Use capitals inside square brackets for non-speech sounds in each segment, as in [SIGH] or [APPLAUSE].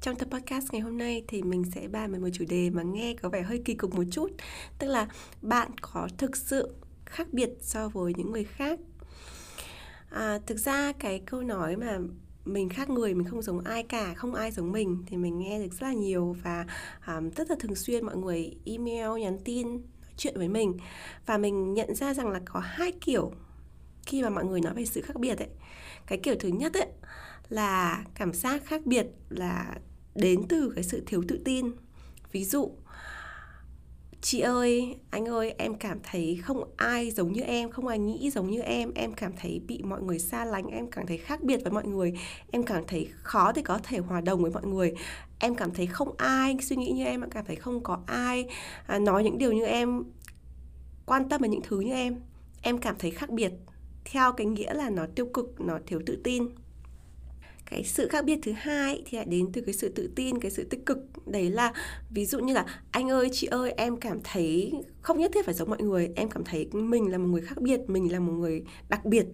Trong tập podcast ngày hôm nay thì mình sẽ bàn về một chủ đề mà nghe có vẻ hơi kỳ cục một chút Tức là bạn có thực sự khác biệt so với những người khác? À, Thực ra cái câu nói mà mình khác người mình không giống ai cả không ai giống mình thì mình nghe được rất là nhiều và um, rất là thường xuyên mọi người email nhắn tin nói chuyện với mình. Và mình nhận ra rằng là có hai kiểu khi mà mọi người nói về sự khác biệt ấy. Cái kiểu thứ nhất ấy là cảm giác khác biệt là đến từ cái sự thiếu tự tin. Ví dụ, chị ơi, anh ơi, em cảm thấy không ai giống như em, không ai nghĩ giống như em. Em cảm thấy bị mọi người xa lánh, em cảm thấy khác biệt với mọi người. Em cảm thấy khó để có thể hòa đồng với mọi người. Em cảm thấy không ai suy nghĩ như em em cảm thấy không có ai à, nói những điều như em, quan tâm đến những thứ như em. Em cảm thấy khác biệt. Theo cái nghĩa là nó tiêu cực, nó thiếu tự tin cái sự khác biệt thứ hai thì lại đến từ cái sự tự tin cái sự tích cực. Đấy là ví dụ như là anh ơi chị ơi em cảm thấy không nhất thiết phải giống mọi người em cảm thấy mình là một người khác biệt mình là một người đặc biệt.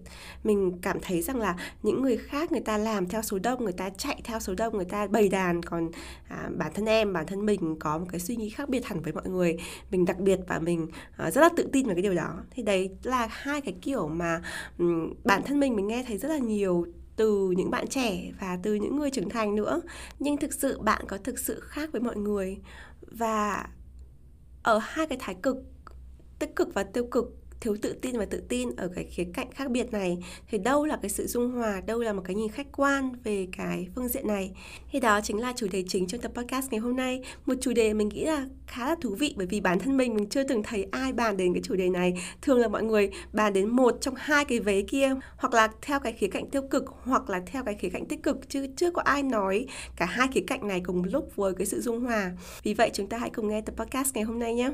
Mình cảm thấy rằng là những người khác người ta làm theo số đông người ta chạy theo số đông người ta bày đàn còn à, bản thân em bản thân mình có một cái suy nghĩ khác biệt hẳn với mọi người. Mình đặc biệt và mình à, rất là tự tin về cái điều đó. Thì đấy là hai cái kiểu mà um, bản thân mình mình nghe thấy rất là nhiều từ những bạn trẻ và từ những người trưởng thành nữa. Nhưng thực sự bạn có thực sự khác với mọi người. Và ở hai cái thái cực, tích cực và tiêu cực thiếu tự tin và tự tin ở cái khía cạnh khác biệt này, thì đâu là cái sự dung hòa, đâu là một cái nhìn khách quan về cái phương diện này. Thì đó chính là chủ đề chính trong tập podcast ngày hôm nay. Một chủ đề mình nghĩ là khá là thú vị bởi vì bản thân mình mình chưa từng thấy ai bàn đến cái chủ đề này. Thường là mọi người bàn đến một trong hai cái vế kia, hoặc là theo cái khía cạnh tiêu cực, hoặc là theo cái khía cạnh tích cực, chứ chưa có ai nói cả hai khía cạnh này cùng lúc với cái sự dung hòa. Vì vậy chúng ta hãy cùng nghe tập podcast ngày hôm nay nhé.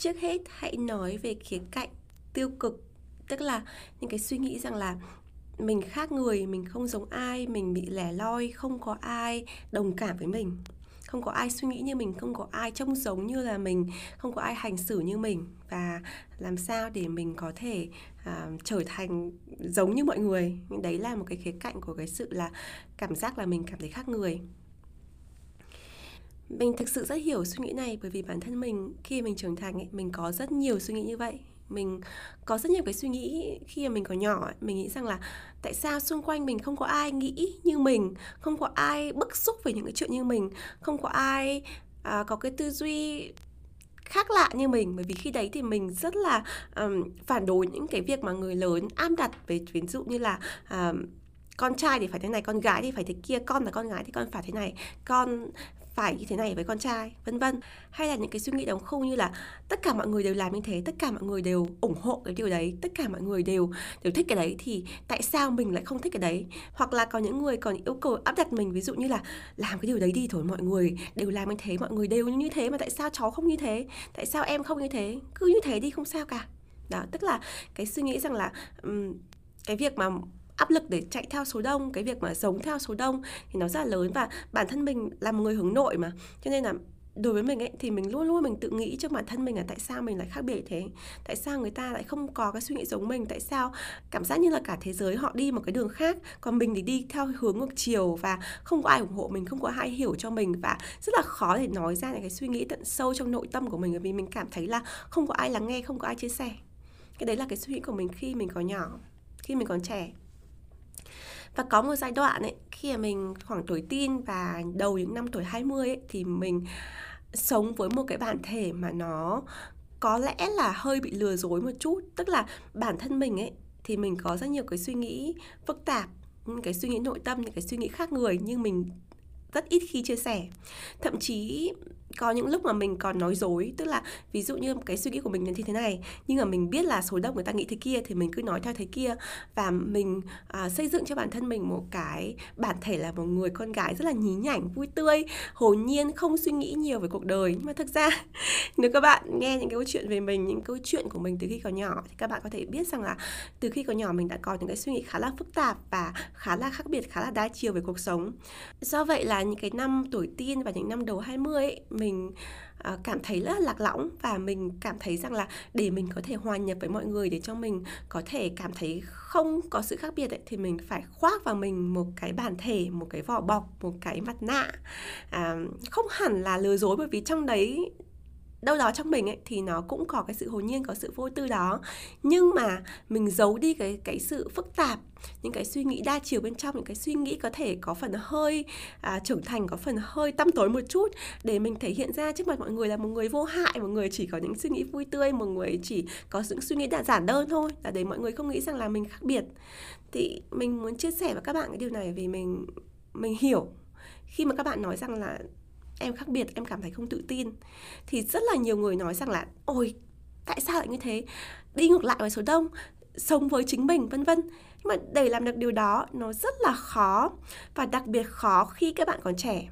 Trước hết hãy nói về khía cạnh tiêu cực tức là những cái suy nghĩ rằng là mình khác người mình không giống ai mình bị lẻ loi không có ai đồng cảm với mình không có ai suy nghĩ như mình không có ai trông giống như là mình không có ai hành xử như mình và làm sao để mình có thể uh, trở thành giống như mọi người. Đấy là một cái khía cạnh của cái sự là cảm giác là mình cảm thấy khác người mình thực sự rất hiểu suy nghĩ này bởi vì bản thân mình khi mình trưởng thành ấy, mình có rất nhiều suy nghĩ như vậy. Mình có rất nhiều cái suy nghĩ khi mà mình còn nhỏ ấy, mình nghĩ rằng là tại sao xung quanh mình không có ai nghĩ như mình không có ai bức xúc về những cái chuyện như mình không có ai à, có cái tư duy khác lạ như mình. Bởi vì khi đấy thì mình rất là um, phản đối những cái việc mà người lớn áp đặt về ví dụ như là um, con trai thì phải thế này con gái thì phải thế kia con là con gái thì con phải thế này con phải như thế này với con trai vân vân. Hay là những cái suy nghĩ đóng khung như là tất cả mọi người đều làm như thế tất cả mọi người đều ủng hộ cái điều đấy tất cả mọi người đều đều thích cái đấy thì tại sao mình lại không thích cái đấy? Hoặc là có những người còn yêu cầu áp đặt mình ví dụ như là làm cái điều đấy đi thôi mọi người đều làm như thế mọi người đều như thế mà tại sao cháu không như thế? Tại sao em không như thế? Cứ như thế đi không sao cả. Đó tức là cái suy nghĩ rằng là um, cái việc mà áp lực để chạy theo số đông, cái việc mà sống theo số đông thì nó rất là lớn và bản thân mình là một người hướng nội mà. Cho nên là đối với mình ấy, thì mình luôn luôn mình tự nghĩ cho bản thân mình là tại sao mình lại khác biệt thế? Tại sao người ta lại không có cái suy nghĩ giống mình? Tại sao cảm giác như là cả thế giới họ đi một cái đường khác, còn mình thì đi theo hướng ngược chiều và không có ai ủng hộ mình, không có ai hiểu cho mình và rất là khó để nói ra những cái suy nghĩ tận sâu trong nội tâm của mình bởi vì mình cảm thấy là không có ai lắng nghe, không có ai chia sẻ. Cái đấy là cái suy nghĩ của mình khi mình còn nhỏ, khi mình còn trẻ và có một giai đoạn ấy, khi mà mình khoảng tuổi tin và đầu những năm tuổi 20 ấy, thì mình sống với một cái bản thể mà nó có lẽ là hơi bị lừa dối một chút. Tức là bản thân mình ấy, thì mình có rất nhiều cái suy nghĩ phức tạp, những cái suy nghĩ nội tâm, những cái suy nghĩ khác người, nhưng mình rất ít khi chia sẻ. Thậm chí có những lúc mà mình còn nói dối tức là ví dụ như cái suy nghĩ của mình là như thế này nhưng mà mình biết là số đông người ta nghĩ thế kia thì mình cứ nói theo thế kia. Và mình à, xây dựng cho bản thân mình một cái bản thể là một người con gái rất là nhí nhảnh vui tươi hồn nhiên không suy nghĩ nhiều về cuộc đời. Nhưng mà thực ra [LAUGHS] nếu các bạn nghe những câu chuyện về mình những câu chuyện của mình từ khi còn nhỏ thì các bạn có thể biết rằng là từ khi còn nhỏ mình đã có những cái suy nghĩ khá là phức tạp và khá là khác biệt khá là đa chiều về cuộc sống. Do vậy là những cái năm tuổi teen và những năm đầu 20 ấy, mình à, cảm thấy rất là lạc lõng và mình cảm thấy rằng là để mình có thể hòa nhập với mọi người để cho mình có thể cảm thấy không có sự khác biệt ấy, thì mình phải khoác vào mình một cái bản thể một cái vỏ bọc một cái mặt nạ. À, không hẳn là lừa dối bởi vì trong đấy đâu đó trong mình ấy thì nó cũng có cái sự hồn nhiên có sự vô tư đó. Nhưng mà mình giấu đi cái cái sự phức tạp những cái suy nghĩ đa chiều bên trong những cái suy nghĩ có thể có phần hơi à, trưởng thành có phần hơi tăm tối một chút để mình thể hiện ra trước mặt mọi người là một người vô hại một người chỉ có những suy nghĩ vui tươi một người chỉ có những suy nghĩ đã giản đơn thôi là để mọi người không nghĩ rằng là mình khác biệt. Thì mình muốn chia sẻ với các bạn cái điều này vì mình mình hiểu khi mà các bạn nói rằng là em khác biệt, em cảm thấy không tự tin. Thì rất là nhiều người nói rằng là, ôi, tại sao lại như thế? Đi ngược lại với số đông, sống với chính mình, vân vân. Nhưng mà để làm được điều đó, nó rất là khó. Và đặc biệt khó khi các bạn còn trẻ.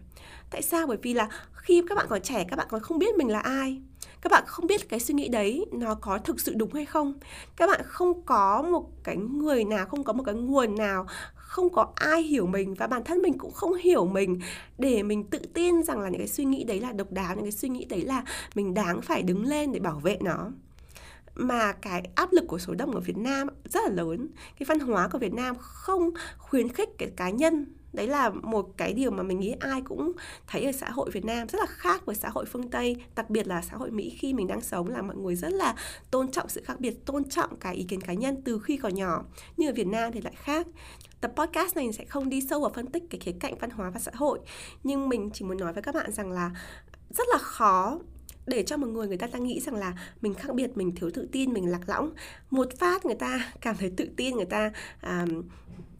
Tại sao? Bởi vì là khi các bạn còn trẻ, các bạn còn không biết mình là ai. Các bạn không biết cái suy nghĩ đấy nó có thực sự đúng hay không. Các bạn không có một cái người nào, không có một cái nguồn nào không có ai hiểu mình và bản thân mình cũng không hiểu mình. Để mình tự tin rằng là những cái suy nghĩ đấy là độc đáo, những cái suy nghĩ đấy là mình đáng phải đứng lên để bảo vệ nó. Mà cái áp lực của số đông ở Việt Nam rất là lớn. Cái văn hóa của Việt Nam không khuyến khích cái cá nhân đấy là một cái điều mà mình nghĩ ai cũng thấy ở xã hội Việt Nam rất là khác với xã hội phương Tây đặc biệt là xã hội Mỹ khi mình đang sống là mọi người rất là tôn trọng sự khác biệt tôn trọng cái ý kiến cá nhân từ khi còn nhỏ. Nhưng ở Việt Nam thì lại khác. Tập podcast này sẽ không đi sâu vào phân tích cái khía cạnh văn hóa và xã hội nhưng mình chỉ muốn nói với các bạn rằng là rất là khó để cho một người người ta đang nghĩ rằng là mình khác biệt mình thiếu tự tin mình lạc lõng. Một phát người ta cảm thấy tự tin người ta um,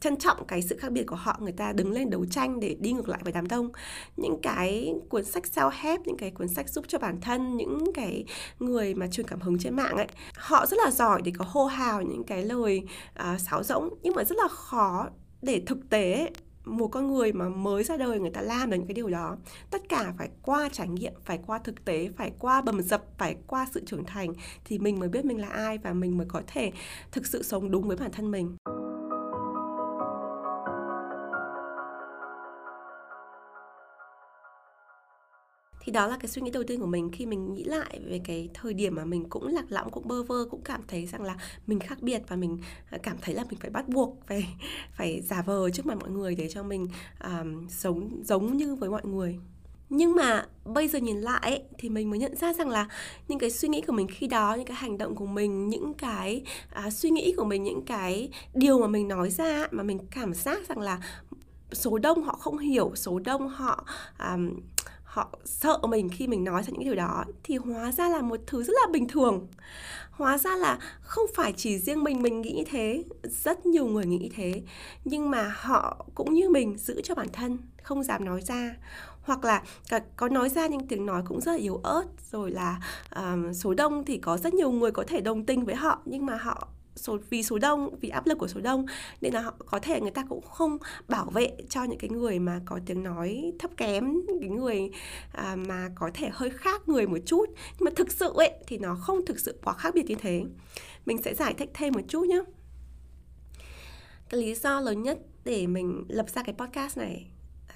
trân trọng cái sự khác biệt của họ người ta đứng lên đấu tranh để đi ngược lại với đám đông. Những cái cuốn sách self help những cái cuốn sách giúp cho bản thân những cái người mà truyền cảm hứng trên mạng ấy họ rất là giỏi để có hô hào những cái lời uh, sáo rỗng nhưng mà rất là khó để thực tế một con người mà mới ra đời người ta làm được những cái điều đó. Tất cả phải qua trải nghiệm phải qua thực tế phải qua bầm dập phải qua sự trưởng thành thì mình mới biết mình là ai và mình mới có thể thực sự sống đúng với bản thân mình. Thì đó là cái suy nghĩ đầu tiên của mình. Khi mình nghĩ lại về cái thời điểm mà mình cũng lạc lõng cũng bơ vơ cũng cảm thấy rằng là mình khác biệt và mình à, cảm thấy là mình phải bắt buộc phải [LAUGHS] phải giả vờ trước mặt mọi người để cho mình um, sống giống như với mọi người. Nhưng mà bây giờ nhìn lại thì mình mới nhận ra rằng là những cái suy nghĩ của mình khi đó những cái hành động của mình những cái à, suy nghĩ của mình những cái điều mà mình nói ra mà mình cảm giác rằng là số đông họ không hiểu số đông họ um, họ sợ mình khi mình nói ra những điều đó thì hóa ra là một thứ rất là bình thường. Hóa ra là không phải chỉ riêng mình mình nghĩ như thế rất nhiều người nghĩ như thế. Nhưng mà họ cũng như mình giữ cho bản thân không dám nói ra. Hoặc là có nói ra nhưng tiếng nói cũng rất là yếu ớt. Rồi là um, số đông thì có rất nhiều người có thể đồng tình với họ nhưng mà họ số vì số đông vì áp lực của số đông nên là họ có thể người ta cũng không bảo vệ cho những cái người mà có tiếng nói thấp kém những cái người à, mà có thể hơi khác người một chút. Nhưng mà thực sự ấy thì nó không thực sự quá khác biệt như thế. Mình sẽ giải thích thêm một chút nhé cái lý do lớn nhất để mình lập ra cái podcast này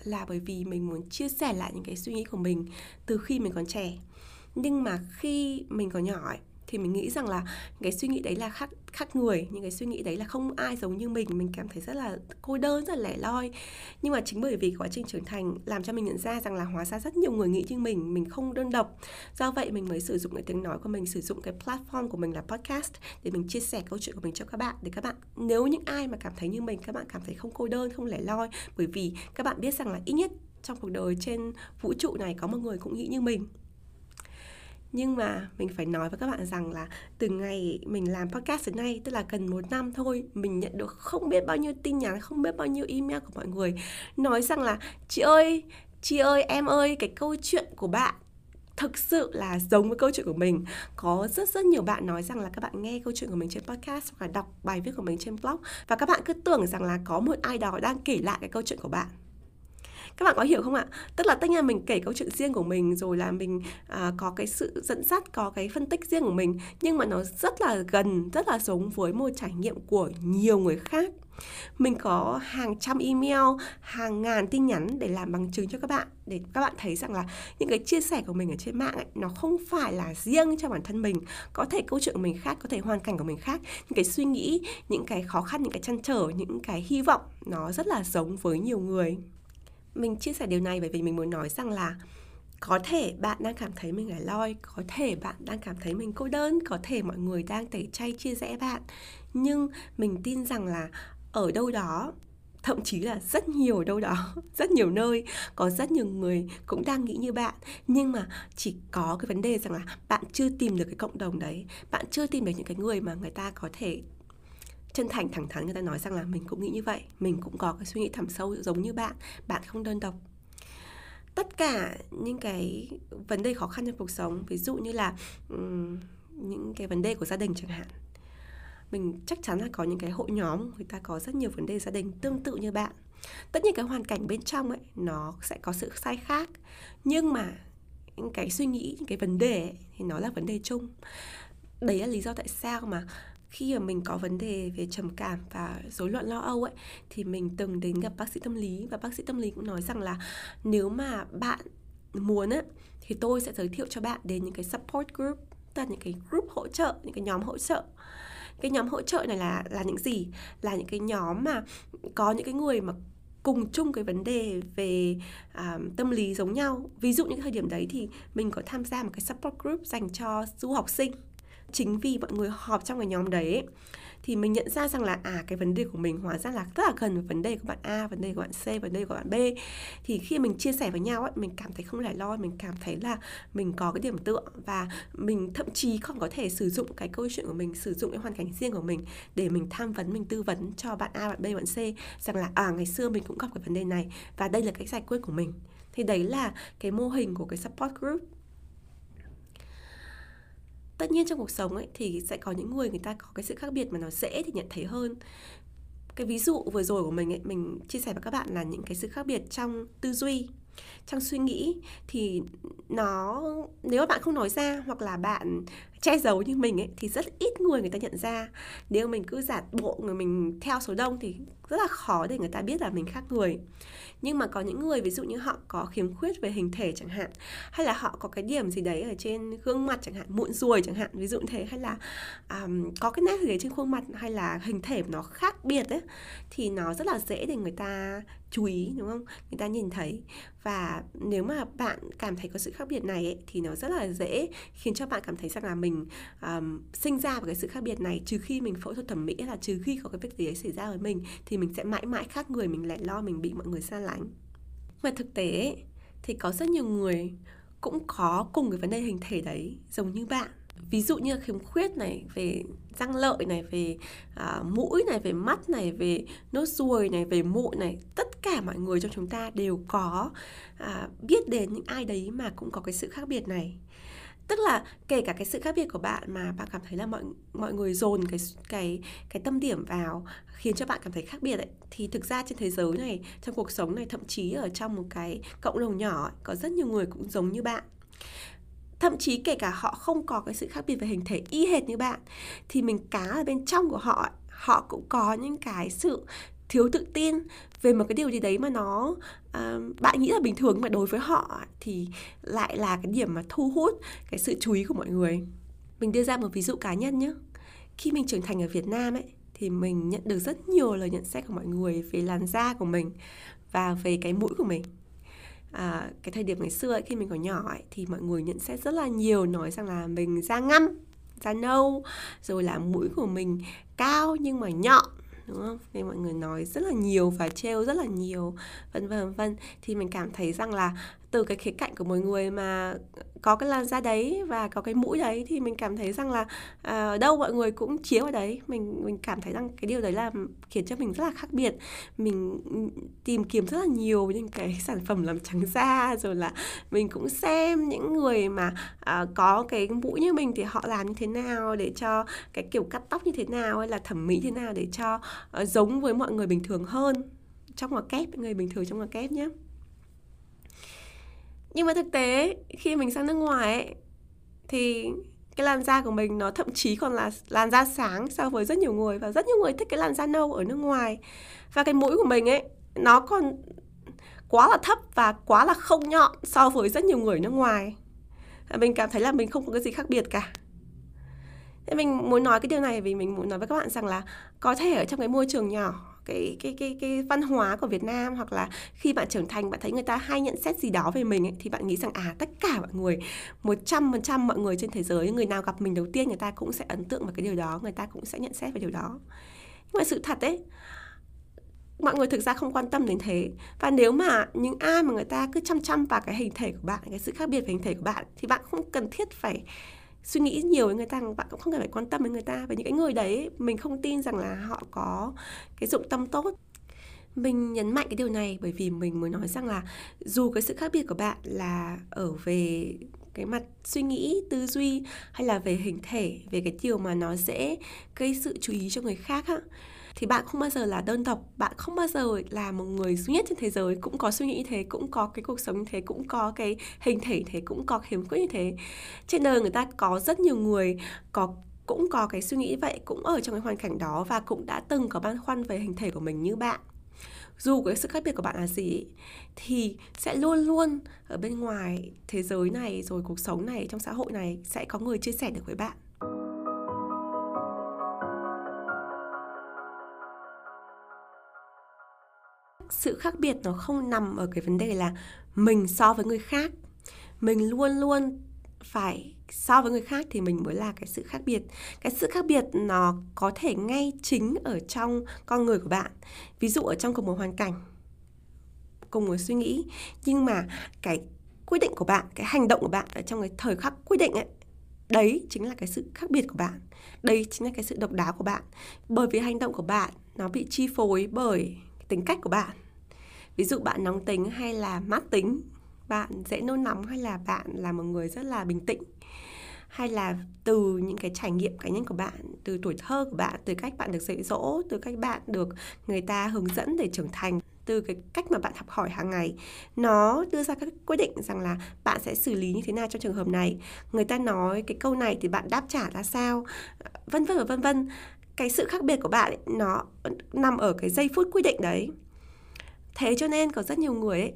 là bởi vì mình muốn chia sẻ lại những cái suy nghĩ của mình từ khi mình còn trẻ. Nhưng mà khi mình còn nhỏ ấy, thì mình nghĩ rằng là cái suy nghĩ đấy là khác khác người. Những cái suy nghĩ đấy là không ai giống như mình. Mình cảm thấy rất là cô đơn, rất là lẻ loi. Nhưng mà chính bởi vì quá trình trưởng thành làm cho mình nhận ra rằng là hóa ra rất nhiều người nghĩ như mình mình không đơn độc. Do vậy mình mới sử dụng cái tiếng nói của mình, sử dụng cái platform của mình là podcast để mình chia sẻ câu chuyện của mình cho các bạn. Để các bạn, nếu những ai mà cảm thấy như mình, các bạn cảm thấy không cô đơn, không lẻ loi. Bởi vì các bạn biết rằng là ít nhất trong cuộc đời trên vũ trụ này có một người cũng nghĩ như mình nhưng mà mình phải nói với các bạn rằng là từ ngày mình làm podcast đến nay, tức là gần một năm thôi, mình nhận được không biết bao nhiêu tin nhắn, không biết bao nhiêu email của mọi người nói rằng là, chị ơi chị ơi, em ơi, cái câu chuyện của bạn thực sự là giống với câu chuyện của mình. Có rất rất nhiều bạn nói rằng là các bạn nghe câu chuyện của mình trên podcast hoặc là đọc bài viết của mình trên blog và các bạn cứ tưởng rằng là có một ai đó đang kể lại cái câu chuyện của bạn các bạn có hiểu không ạ? Tức là tất nhiên mình kể câu chuyện riêng của mình rồi là mình à, có cái sự dẫn dắt có cái phân tích riêng của mình nhưng mà nó rất là gần rất là giống với một trải nghiệm của nhiều người khác. Mình có hàng trăm email hàng ngàn tin nhắn để làm bằng chứng cho các bạn để các bạn thấy rằng là những cái chia sẻ của mình ở trên mạng ấy, nó không phải là riêng cho bản thân mình. Có thể câu chuyện của mình khác có thể hoàn cảnh của mình khác những cái suy nghĩ những cái khó khăn những cái chăn trở những cái hy vọng nó rất là giống với nhiều người mình chia sẻ điều này bởi vì mình muốn nói rằng là có thể bạn đang cảm thấy mình lẻ loi, có thể bạn đang cảm thấy mình cô đơn, có thể mọi người đang tẩy chay, chia rẽ bạn. Nhưng mình tin rằng là ở đâu đó, thậm chí là rất nhiều ở đâu đó, [LAUGHS] rất nhiều nơi, có rất nhiều người cũng đang nghĩ như bạn. Nhưng mà chỉ có cái vấn đề rằng là bạn chưa tìm được cái cộng đồng đấy, bạn chưa tìm được những cái người mà người ta có thể chân thành thẳng thắn người ta nói rằng là mình cũng nghĩ như vậy mình cũng có cái suy nghĩ thẳm sâu giống như bạn bạn không đơn độc. Tất cả những cái vấn đề khó khăn trong cuộc sống ví dụ như là um, những cái vấn đề của gia đình chẳng hạn mình chắc chắn là có những cái hội nhóm người ta có rất nhiều vấn đề gia đình tương tự như bạn. Tất nhiên cái hoàn cảnh bên trong ấy nó sẽ có sự sai khác nhưng mà những cái suy nghĩ những cái vấn đề ấy, thì nó là vấn đề chung. Đấy là lý do tại sao mà khi mà mình có vấn đề về trầm cảm và rối loạn lo âu ấy thì mình từng đến gặp bác sĩ tâm lý. Và bác sĩ tâm lý cũng nói rằng là nếu mà bạn muốn ấy thì tôi sẽ giới thiệu cho bạn đến những cái support group tức là những cái group hỗ trợ những cái nhóm hỗ trợ. Cái nhóm hỗ trợ này là là những gì? Là những cái nhóm mà có những cái người mà cùng chung cái vấn đề về uh, tâm lý giống nhau. Ví dụ những thời điểm đấy thì mình có tham gia một cái support group dành cho du học sinh chính vì mọi người họp trong cái nhóm đấy thì mình nhận ra rằng là à cái vấn đề của mình hóa ra là rất là gần với vấn đề của bạn A, vấn đề của bạn C, vấn đề của bạn B. Thì khi mình chia sẻ với nhau ấy, mình cảm thấy không lẻ loi, mình cảm thấy là mình có cái điểm tựa và mình thậm chí còn có thể sử dụng cái câu chuyện của mình, sử dụng cái hoàn cảnh riêng của mình để mình tham vấn, mình tư vấn cho bạn A, bạn B, bạn C rằng là à ngày xưa mình cũng gặp cái vấn đề này và đây là cách giải quyết của mình. Thì đấy là cái mô hình của cái support group tất nhiên trong cuộc sống ấy thì sẽ có những người người ta có cái sự khác biệt mà nó dễ thì nhận thấy hơn. Cái ví dụ vừa rồi của mình ấy, mình chia sẻ với các bạn là những cái sự khác biệt trong tư duy, trong suy nghĩ thì nó, nếu mà bạn không nói ra hoặc là bạn che giấu như mình ấy thì rất ít người người ta nhận ra. Nếu mình cứ giả bộ người mình theo số đông thì rất là khó để người ta biết là mình khác người. Nhưng mà có những người ví dụ như họ có khiếm khuyết về hình thể chẳng hạn hay là họ có cái điểm gì đấy ở trên gương mặt chẳng hạn mụn ruồi chẳng hạn ví dụ như thế hay là um, có cái nét gì đấy trên khuôn mặt hay là hình thể nó khác biệt ấy thì nó rất là dễ để người ta chú ý đúng không? Người ta nhìn thấy. Và nếu mà bạn cảm thấy có sự khác biệt này ấy, thì nó rất là dễ khiến cho bạn cảm thấy rằng là mình um, sinh ra với cái sự khác biệt này trừ khi mình phẫu thuật thẩm mỹ là trừ khi có cái việc gì ấy xảy ra với mình thì mình sẽ mãi mãi khác người mình lại lo mình bị mọi người xa lánh. Mà thực tế ấy, thì có rất nhiều người cũng có cùng cái vấn đề hình thể đấy giống như bạn. Ví dụ như khiếm khuyết này về răng lợi này về à, mũi này về mắt này về nốt ruồi này về mụn này tất cả mọi người trong chúng ta đều có à, biết đến những ai đấy mà cũng có cái sự khác biệt này tức là kể cả cái sự khác biệt của bạn mà bạn cảm thấy là mọi mọi người dồn cái cái cái tâm điểm vào khiến cho bạn cảm thấy khác biệt ấy thì thực ra trên thế giới này trong cuộc sống này thậm chí ở trong một cái cộng đồng nhỏ ấy, có rất nhiều người cũng giống như bạn. Thậm chí kể cả họ không có cái sự khác biệt về hình thể y hệt như bạn thì mình cá ở bên trong của họ họ cũng có những cái sự thiếu tự tin về một cái điều gì đấy mà nó uh, bạn nghĩ là bình thường mà đối với họ thì lại là cái điểm mà thu hút cái sự chú ý của mọi người. Mình đưa ra một ví dụ cá nhân nhé khi mình trưởng thành ở việt nam ấy thì mình nhận được rất nhiều lời nhận xét của mọi người về làn da của mình và về cái mũi của mình. À, cái thời điểm ngày xưa ấy, khi mình còn nhỏ ấy, thì mọi người nhận xét rất là nhiều nói rằng là mình da ngăm da nâu rồi là mũi của mình cao nhưng mà nhọn đúng không? Nên mọi người nói rất là nhiều và trêu rất là nhiều vân vân vân. Thì mình cảm thấy rằng là từ cái khía cạnh của một người mà có cái làn da đấy và có cái mũi đấy thì mình cảm thấy rằng là uh, đâu mọi người cũng chiếu ở đấy. Mình mình cảm thấy rằng cái điều đấy là khiến cho mình rất là khác biệt. Mình tìm kiếm rất là nhiều những cái [LAUGHS] sản phẩm làm trắng da rồi là mình cũng xem những người mà uh, có cái mũi như mình thì họ làm như thế nào để cho cái kiểu cắt tóc như thế nào hay là thẩm mỹ thế nào để cho uh, giống với mọi người bình thường hơn trong ngoặc kép người bình thường trong ngoặc kép nhé nhưng mà thực tế khi mình sang nước ngoài ấy, thì cái làn da của mình nó thậm chí còn là làn da sáng so với rất nhiều người. Và rất nhiều người thích cái làn da nâu ở nước ngoài. Và cái mũi của mình ấy nó còn quá là thấp và quá là không nhọn so với rất nhiều người nước ngoài. Mình cảm thấy là mình không có cái gì khác biệt cả. Thế mình muốn nói cái điều này vì mình muốn nói với các bạn rằng là có thể ở trong cái môi trường nhỏ cái cái cái cái văn hóa của Việt Nam hoặc là khi bạn trưởng thành bạn thấy người ta hay nhận xét gì đó về mình ấy, thì bạn nghĩ rằng à tất cả mọi người một trăm phần trăm mọi người trên thế giới người nào gặp mình đầu tiên người ta cũng sẽ ấn tượng vào cái điều đó người ta cũng sẽ nhận xét về điều đó. Nhưng mà sự thật ấy mọi người thực ra không quan tâm đến thế. Và nếu mà những ai mà người ta cứ chăm chăm vào cái hình thể của bạn cái sự khác biệt về hình thể của bạn thì bạn không cần thiết phải suy nghĩ nhiều với người ta, bạn cũng không cần phải quan tâm đến người ta. Và những cái người đấy, mình không tin rằng là họ có cái dụng tâm tốt. Mình nhấn mạnh cái điều này bởi vì mình mới nói rằng là dù cái sự khác biệt của bạn là ở về cái mặt suy nghĩ, tư duy hay là về hình thể, về cái điều mà nó dễ gây sự chú ý cho người khác á thì bạn không bao giờ là đơn độc, bạn không bao giờ là một người duy nhất trên thế giới cũng có suy nghĩ như thế, cũng có cái cuộc sống như thế, cũng có cái hình thể thế, cũng có khiếm khuyết như thế. Trên đời người ta có rất nhiều người có, cũng có cái suy nghĩ vậy, cũng ở trong cái hoàn cảnh đó và cũng đã từng có băn khoăn về hình thể của mình như bạn. Dù cái sự khác biệt của bạn là gì, thì sẽ luôn luôn ở bên ngoài thế giới này, rồi cuộc sống này, trong xã hội này sẽ có người chia sẻ được với bạn. Sự khác biệt nó không nằm ở cái vấn đề là mình so với người khác. Mình luôn luôn phải so với người khác thì mình mới là cái sự khác biệt. Cái sự khác biệt nó có thể ngay chính ở trong con người của bạn. Ví dụ ở trong cùng một hoàn cảnh, cùng một suy nghĩ. Nhưng mà cái quyết định của bạn, cái hành động của bạn ở trong cái thời khắc quyết định ấy, đấy chính là cái sự khác biệt của bạn. Đây chính là cái sự độc đáo của bạn. Bởi vì hành động của bạn nó bị chi phối bởi tính cách của bạn ví dụ bạn nóng tính hay là mát tính bạn dễ nôn nóng hay là bạn là một người rất là bình tĩnh? Hay là từ những cái trải nghiệm cá nhân của bạn từ tuổi thơ của bạn từ cách bạn được dạy dỗ từ cách bạn được người ta hướng dẫn để trưởng thành từ cái cách mà bạn học hỏi hàng ngày nó đưa ra các quyết định rằng là bạn sẽ xử lý như thế nào trong trường hợp này? Người ta nói cái câu này thì bạn đáp trả ra sao? Vân vân và vân vân. Cái sự khác biệt của bạn ấy, nó nằm ở cái giây phút quyết định đấy thế cho nên có rất nhiều người ấy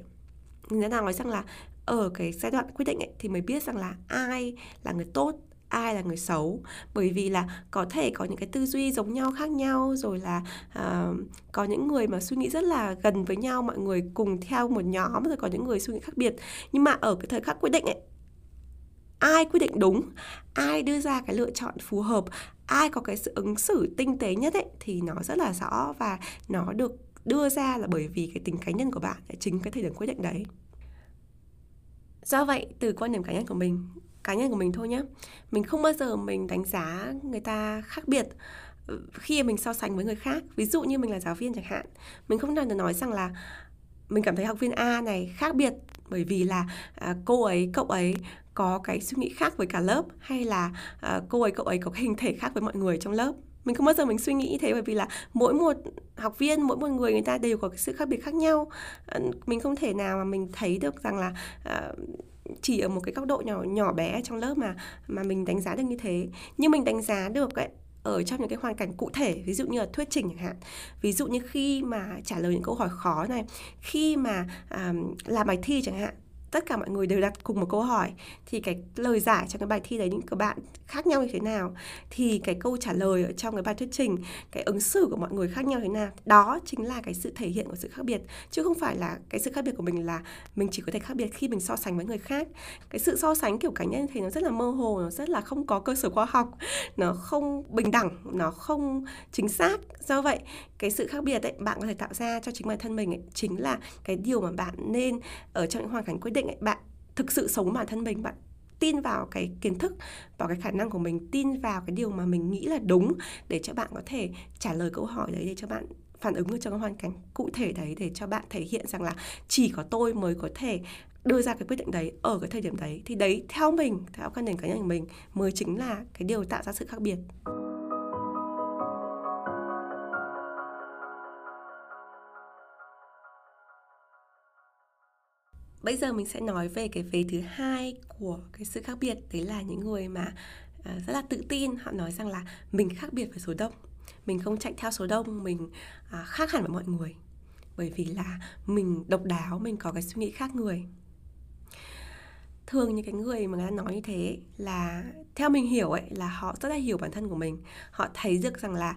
người ta nói rằng là ở cái giai đoạn quyết định ấy, thì mới biết rằng là ai là người tốt ai là người xấu. Bởi vì là có thể có những cái tư duy giống nhau khác nhau rồi là uh, có những người mà suy nghĩ rất là gần với nhau mọi người cùng theo một nhóm rồi có những người suy nghĩ khác biệt. Nhưng mà ở cái thời khắc quyết định ấy ai quyết định đúng ai đưa ra cái lựa chọn phù hợp ai có cái sự ứng xử tinh tế nhất ấy thì nó rất là rõ và nó được đưa ra là bởi vì cái tính cá nhân của bạn là chính cái thời điểm quyết định đấy. Do vậy từ quan điểm cá nhân của mình cá nhân của mình thôi nhé mình không bao giờ mình đánh giá người ta khác biệt ờ, khi mình so sánh với người khác. Ví dụ như mình là giáo viên chẳng hạn mình không nào giờ nói rằng là mình cảm thấy học viên A này khác biệt bởi vì là à, cô ấy cậu ấy có cái suy nghĩ khác với cả lớp hay là à, cô ấy cậu ấy có cái hình thể khác với mọi người trong lớp mình không bao giờ mình suy nghĩ như thế bởi vì là mỗi một học viên mỗi một người người ta đều có cái sự khác biệt khác nhau. Mình không thể nào mà mình thấy được rằng là uh, chỉ ở một cái góc độ nhỏ nhỏ bé trong lớp mà mà mình đánh giá được như thế. Nhưng mình đánh giá được ấy ở trong những cái hoàn cảnh cụ thể ví dụ như là thuyết trình chẳng hạn. Ví dụ như khi mà trả lời những câu hỏi khó này khi mà um, làm bài thi chẳng hạn tất cả mọi người đều đặt cùng một câu hỏi thì cái lời giải trong cái bài thi đấy những các bạn khác nhau như thế nào? Thì cái câu trả lời ở trong cái bài thuyết trình cái ứng xử của mọi người khác nhau thế nào? Đó chính là cái sự thể hiện của sự khác biệt chứ không phải là cái sự khác biệt của mình là mình chỉ có thể khác biệt khi mình so sánh với người khác. Cái sự so sánh kiểu cá nhân thì nó rất là mơ hồ nó rất là không có cơ sở khoa học nó không bình đẳng nó không chính xác. Do vậy cái sự khác biệt ấy bạn có thể tạo ra cho chính bản thân mình ấy, chính là cái điều mà bạn nên ở trong những hoàn cảnh quyết định định ấy, bạn thực sự sống bản thân mình bạn tin vào cái kiến thức vào cái khả năng của mình tin vào cái điều mà mình nghĩ là đúng để cho bạn có thể trả lời câu hỏi đấy để cho bạn phản ứng được trong cái hoàn cảnh cụ thể đấy để cho bạn thể hiện rằng là chỉ có tôi mới có thể đưa ra cái quyết định đấy ở cái thời điểm đấy. Thì đấy theo mình theo quan điểm cá nhân của mình mới chính là cái điều tạo ra sự khác biệt. Bây giờ mình sẽ nói về cái vế thứ hai của cái sự khác biệt. Đấy là những người mà à, rất là tự tin. Họ nói rằng là mình khác biệt với số đông. Mình không chạy theo số đông, mình à, khác hẳn với mọi người. Bởi vì là mình độc đáo, mình có cái suy nghĩ khác người. Thường những cái người mà người ta nói như thế là, theo mình hiểu ấy, là họ rất là hiểu bản thân của mình. Họ thấy được rằng là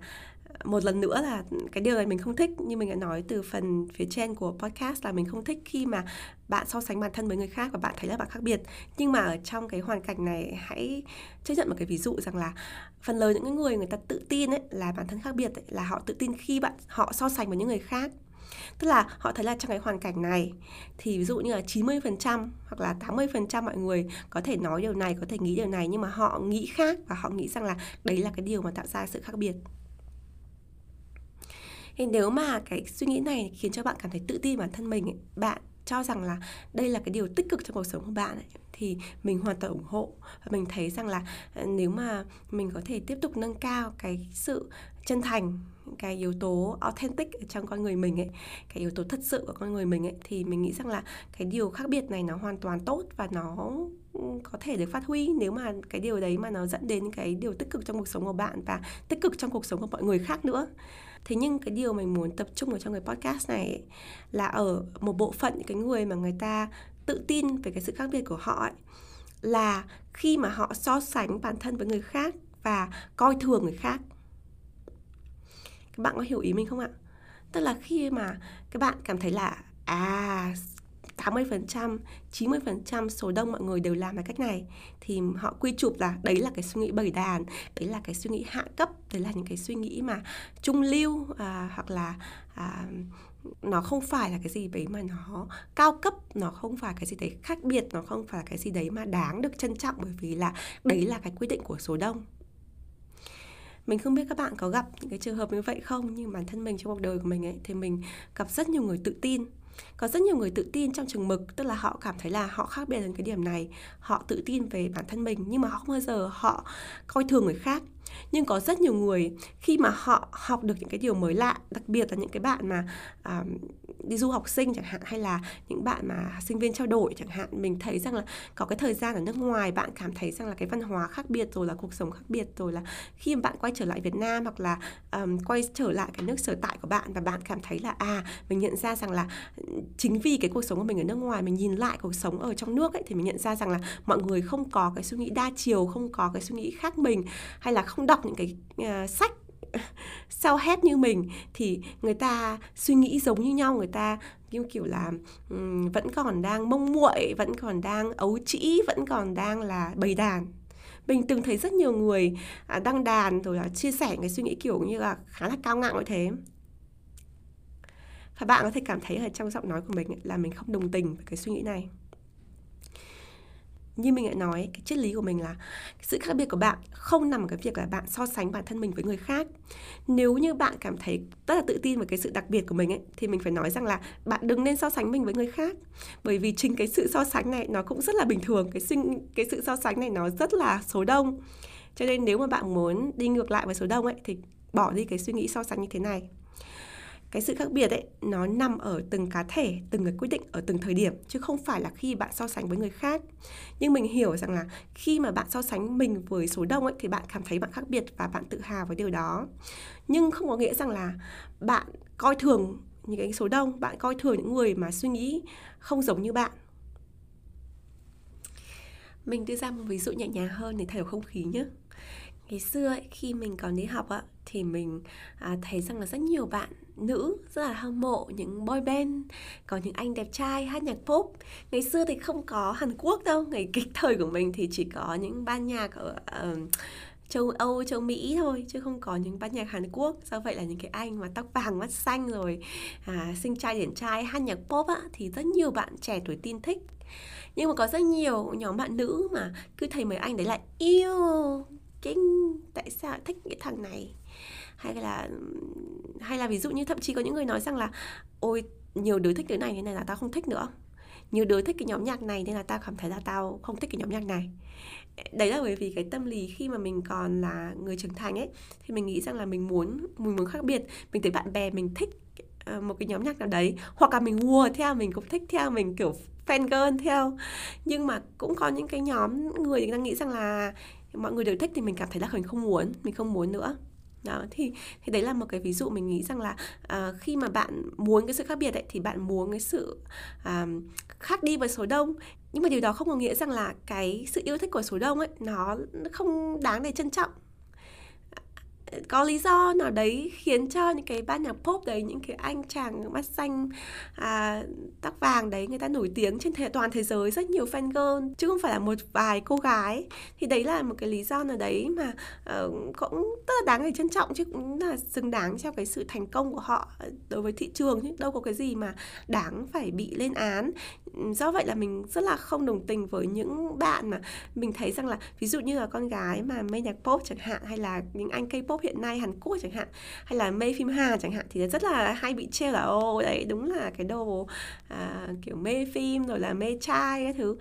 một lần nữa là cái điều này mình không thích như mình đã nói từ phần phía trên của podcast là mình không thích khi mà bạn so sánh bản thân với người khác và bạn thấy là bạn khác biệt. Nhưng mà ở trong cái hoàn cảnh này hãy chấp nhận một cái ví dụ rằng là phần lớn những người người ta tự tin ấy là bản thân khác biệt ấy, là họ tự tin khi bạn họ so sánh với những người khác. Tức là họ thấy là trong cái hoàn cảnh này thì ví dụ như là 90% hoặc là 80% mọi người có thể nói điều này, có thể nghĩ điều này nhưng mà họ nghĩ khác và họ nghĩ rằng là đấy là cái điều mà tạo ra sự khác biệt thì nếu mà cái suy nghĩ này khiến cho bạn cảm thấy tự tin bản thân mình ấy, bạn cho rằng là đây là cái điều tích cực trong cuộc sống của bạn ấy, thì mình hoàn toàn ủng hộ. Và mình thấy rằng là ờ, nếu mà mình có thể tiếp tục nâng cao cái sự chân thành cái yếu tố authentic trong con người mình ấy cái yếu tố thật sự của con người mình ấy thì mình nghĩ rằng là cái điều khác biệt này nó hoàn toàn tốt và nó ừ, có thể được phát huy nếu mà cái điều đấy mà nó dẫn đến cái điều tích cực trong cuộc sống của bạn và tích cực trong cuộc sống của mọi người khác nữa thế nhưng cái điều mình muốn tập trung ở trong cái podcast này ấy, là ở một bộ phận những cái người mà người ta tự tin về cái sự khác biệt của họ ấy, là khi mà họ so sánh bản thân với người khác và coi thường người khác. Các bạn có hiểu ý mình không ạ? Tức là khi mà các bạn cảm thấy là à 80%, 90% số đông mọi người đều làm cái cách này. Thì họ quy chụp là đấy là cái suy nghĩ bầy đàn, đấy là cái suy nghĩ hạ cấp, đấy là những cái suy nghĩ mà trung lưu à, hoặc là à, nó không phải là cái gì đấy mà nó cao cấp nó không phải cái gì đấy khác biệt nó không phải là cái gì đấy mà đáng được trân trọng bởi vì là đấy là cái quyết định của số đông. Mình không biết các bạn có gặp những cái trường hợp như vậy không nhưng bản thân mình trong cuộc đời của mình ấy thì mình gặp rất nhiều người tự tin có rất nhiều người tự tin trong trường mực, tức là họ cảm thấy là họ khác biệt ở cái điểm này. Họ tự tin về bản thân mình, nhưng mà họ không bao giờ họ coi thường người khác nhưng có rất nhiều người khi mà họ học được những cái điều mới lạ đặc biệt là những cái bạn mà uh, đi du học sinh chẳng hạn hay là những bạn mà sinh viên trao đổi chẳng hạn mình thấy rằng là có cái thời gian ở nước ngoài bạn cảm thấy rằng là cái văn hóa khác biệt rồi là cuộc sống khác biệt rồi là khi mà bạn quay trở lại Việt Nam hoặc là um, quay trở lại cái nước sở tại của bạn và bạn cảm thấy là à mình nhận ra rằng là chính vì cái cuộc sống của mình ở nước ngoài mình nhìn lại cuộc sống ở trong nước ấy thì mình nhận ra rằng là mọi người không có cái suy nghĩ đa chiều không có cái suy nghĩ khác mình hay là không đọc những cái uh, sách sao hết như mình thì người ta suy nghĩ giống như nhau người ta như kiểu là um, vẫn còn đang mông muội vẫn còn đang ấu trĩ vẫn còn đang là bầy đàn. Mình từng thấy rất nhiều người à, đăng đàn rồi là chia sẻ cái suy nghĩ kiểu như là khá là cao ngạo như thế. Và bạn có thể cảm thấy ở trong giọng nói của mình là mình không đồng tình với cái suy nghĩ này như mình đã nói, cái triết lý của mình là sự khác biệt của bạn không nằm ở cái việc là bạn so sánh bản thân mình với người khác. Nếu như bạn cảm thấy rất là tự tin về cái sự đặc biệt của mình ấy, thì mình phải nói rằng là bạn đừng nên so sánh mình với người khác. Bởi vì chính cái sự so sánh này nó cũng rất là bình thường, cái sinh, cái sự so sánh này nó rất là số đông. Cho nên nếu mà bạn muốn đi ngược lại với số đông ấy, thì bỏ đi cái suy nghĩ so sánh như thế này cái sự khác biệt ấy nó nằm ở từng cá thể từng người quyết định ở từng thời điểm chứ không phải là khi bạn so sánh với người khác. Nhưng mình hiểu rằng là khi mà bạn so sánh mình với số đông ấy thì bạn cảm thấy bạn khác biệt và bạn tự hào với điều đó. Nhưng không có nghĩa rằng là bạn coi thường những cái số đông bạn coi thường những người mà suy nghĩ không giống như bạn. Mình đưa ra một ví dụ nhẹ nhàng hơn để thay đổi không khí nhé. Ngày xưa ấy, khi mình còn đi học ạ thì mình à, thấy rằng là rất nhiều bạn nữ rất là hâm mộ những boy band có những anh đẹp trai hát nhạc pop ngày xưa thì không có Hàn Quốc đâu ngày kịch [LAUGHS] thời của mình thì chỉ có những ban nhạc ở uh, châu Âu, châu Mỹ thôi chứ không có những ban nhạc Hàn Quốc. Do vậy là những cái anh mà tóc vàng mắt xanh rồi à, sinh trai điển trai hát nhạc pop á thì rất nhiều bạn trẻ tuổi tin thích. Nhưng mà có rất nhiều nhóm bạn nữ mà cứ thấy mấy anh đấy lại yêu kinh tại sao thích cái thằng này hay là hay là ví dụ như thậm chí có những người nói rằng là, ôi, nhiều đứa thích đứa này thế này là tao không thích nữa. Nhiều đứa thích cái nhóm nhạc này nên là tao cảm thấy là tao không thích cái nhóm nhạc này. Đấy là bởi vì cái tâm lý khi mà mình còn là người trưởng thành ấy, thì mình nghĩ rằng là mình muốn mình muốn khác biệt. Mình thấy bạn bè mình thích ờ, một cái nhóm nhạc nào đấy, hoặc là mình mua theo, mình cũng thích theo, mình kiểu fan girl theo. Nhưng mà cũng có những cái nhóm người đang nghĩ rằng là mọi người đều thích thì mình cảm thấy là mình không muốn, mình không muốn nữa đó thì thì đấy là một cái ví dụ mình nghĩ rằng là uh, khi mà bạn muốn cái sự khác biệt ấy thì bạn muốn cái sự uh, khác đi với số đông. Nhưng mà điều đó không có nghĩa rằng là cái sự yêu thích của số đông ấy nó không đáng để trân trọng có lý do nào đấy khiến cho những cái ban nhạc pop đấy những cái anh chàng mắt xanh à, tóc vàng đấy người ta nổi tiếng trên thế, toàn thế giới rất nhiều fan girl chứ không phải là một vài cô gái. Thì đấy là một cái lý do nào đấy mà uh, cũng rất là đáng để trân trọng chứ cũng là xứng đáng cho cái sự thành công của họ đối với thị trường chứ đâu có cái gì mà đáng phải bị lên án. Do vậy là mình rất là không đồng tình với những bạn mà mình thấy rằng là ví dụ như là con gái mà mê nhạc pop chẳng hạn hay là những anh K-pop hiện nay Hàn Quốc chẳng hạn hay là mê phim Hàn chẳng hạn thì rất là hay bị trêu là ô đấy đúng là cái đồ à, kiểu mê phim rồi là mê trai cái thứ.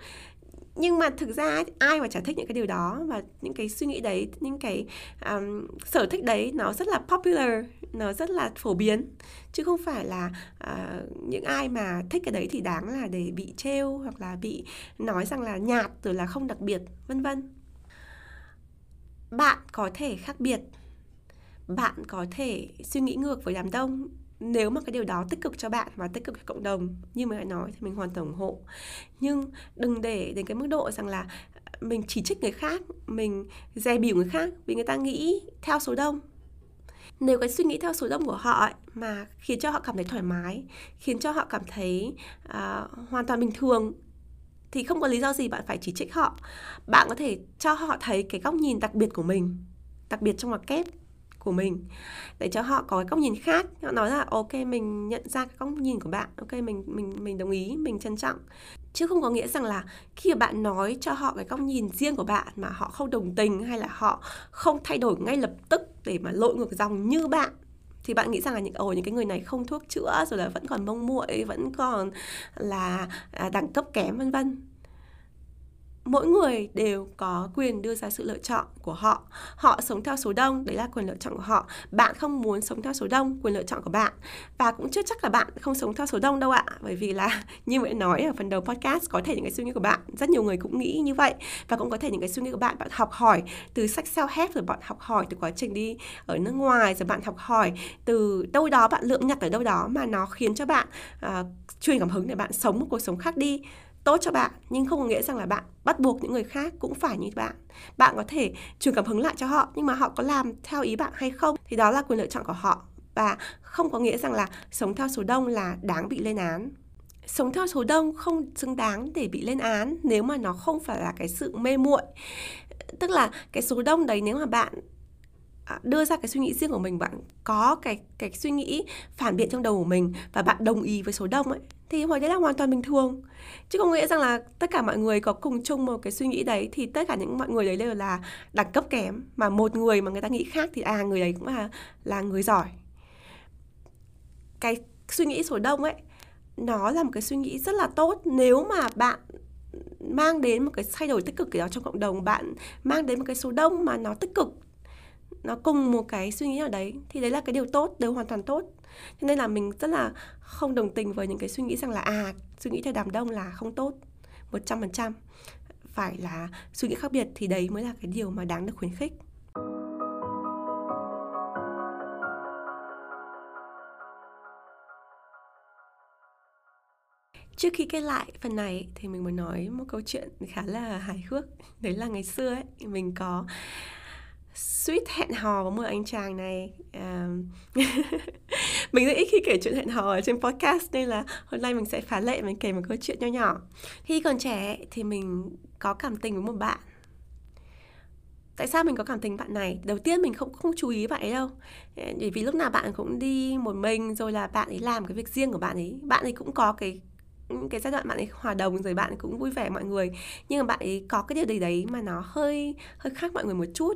Nhưng mà thực ra ai mà chả thích những cái điều đó và những cái suy nghĩ đấy những cái um, sở thích đấy nó rất là popular nó rất là phổ biến. Chứ không phải là uh, những ai mà thích cái đấy thì đáng là để bị trêu hoặc là bị nói rằng là nhạt rồi là không đặc biệt vân vân. Bạn có thể khác biệt bạn có thể suy nghĩ ngược với đám đông nếu mà cái điều đó tích cực cho bạn và tích cực cho cộng đồng như mình đã nói thì mình hoàn toàn ủng hộ. Nhưng đừng để đến cái mức độ rằng là mình chỉ trích người khác mình dè bỉu người khác vì người ta nghĩ theo số đông. Nếu cái suy nghĩ theo số đông của họ ấy, mà khiến cho họ cảm thấy thoải mái khiến cho họ cảm thấy uh, hoàn toàn bình thường thì không có lý do gì bạn phải chỉ trích họ. Bạn có thể cho họ thấy cái góc nhìn đặc biệt của mình đặc biệt trong ngoặc kép của mình. Để cho họ có cái góc nhìn khác. Họ nói là, ok, mình nhận ra cái góc nhìn của bạn. Ok, mình mình mình đồng ý, mình trân trọng. Chứ không có nghĩa rằng là khi mà bạn nói cho họ cái góc nhìn riêng của bạn mà họ không đồng tình hay là họ không thay đổi ngay lập tức để mà lội ngược dòng như bạn, thì bạn nghĩ rằng là những, ồ, những cái người này không thuốc chữa, rồi là vẫn còn mông muội, vẫn còn là à, đẳng cấp kém, vân vân mỗi người đều có quyền đưa ra sự lựa chọn của họ. Họ sống theo số đông đấy là quyền lựa chọn của họ. Bạn không muốn sống theo số đông quyền lựa chọn của bạn. Và cũng chưa chắc là bạn không sống theo số đông đâu ạ bởi vì là [LAUGHS] như vậy nói ở phần đầu podcast có thể những cái suy nghĩ của bạn rất nhiều người cũng nghĩ như vậy. Và cũng có thể những cái suy nghĩ của bạn bạn học hỏi từ sách self help rồi bạn học hỏi từ quá trình đi ở nước ngoài rồi bạn học hỏi từ đâu đó bạn lượm nhặt ở đâu đó mà nó khiến cho bạn uh, truyền cảm hứng để bạn sống một cuộc sống khác đi tốt cho bạn, nhưng không có nghĩa rằng là bạn bắt buộc những người khác cũng phải như bạn. Bạn có thể truyền cảm hứng lại cho họ, nhưng mà họ có làm theo ý bạn hay không thì đó là quyền lựa chọn của họ. Và không có nghĩa rằng là sống theo số đông là đáng bị lên án. Sống theo số đông không xứng đáng để bị lên án nếu mà nó không phải là cái sự mê muội. Tức là cái số đông đấy nếu mà bạn à, đưa ra cái suy nghĩ riêng của mình, bạn có cái cái suy nghĩ phản biện trong đầu của mình và bạn đồng ý với số đông ấy thì hồi đấy là hoàn toàn bình thường. Chứ không nghĩa rằng là tất cả mọi người có cùng chung một cái suy nghĩ đấy, thì tất cả những mọi người đấy đều là đẳng cấp kém. Mà một người mà người ta nghĩ khác thì à người đấy cũng là là người giỏi. Cái suy nghĩ số đông ấy, nó là một cái suy nghĩ rất là tốt. Nếu mà bạn mang đến một cái thay đổi tích cực gì đó trong cộng đồng, bạn mang đến một cái số đông mà nó tích cực nó cùng một cái suy nghĩ nào đấy, thì đấy là cái điều tốt đều hoàn toàn tốt. Cho nên là mình rất là không đồng tình với những cái suy nghĩ rằng là à suy nghĩ theo đám đông là không tốt, một trăm phần trăm. Phải là suy nghĩ khác biệt thì đấy mới là cái điều mà đáng được khuyến khích. Trước khi kết lại phần này thì mình muốn nói một câu chuyện khá là hài hước. Đấy là ngày xưa ấy, mình có suýt hẹn hò với một anh chàng này um, [LAUGHS] mình rất ít khi kể chuyện hẹn hò ở trên podcast nên là hôm nay mình sẽ phá lệ mình kể một câu chuyện nho nhỏ. Khi còn trẻ thì mình có cảm tình với một bạn. Tại sao mình có cảm tình bạn này? Đầu tiên mình không không chú ý bạn ấy đâu. Bởi vì lúc nào bạn cũng đi một mình rồi là bạn ấy làm cái việc riêng của bạn ấy. Bạn ấy cũng có cái cái giai đoạn bạn ấy hòa đồng rồi bạn cũng vui vẻ mọi người. Nhưng mà bạn ấy có cái điều gì đấy mà nó hơi hơi khác mọi người một chút.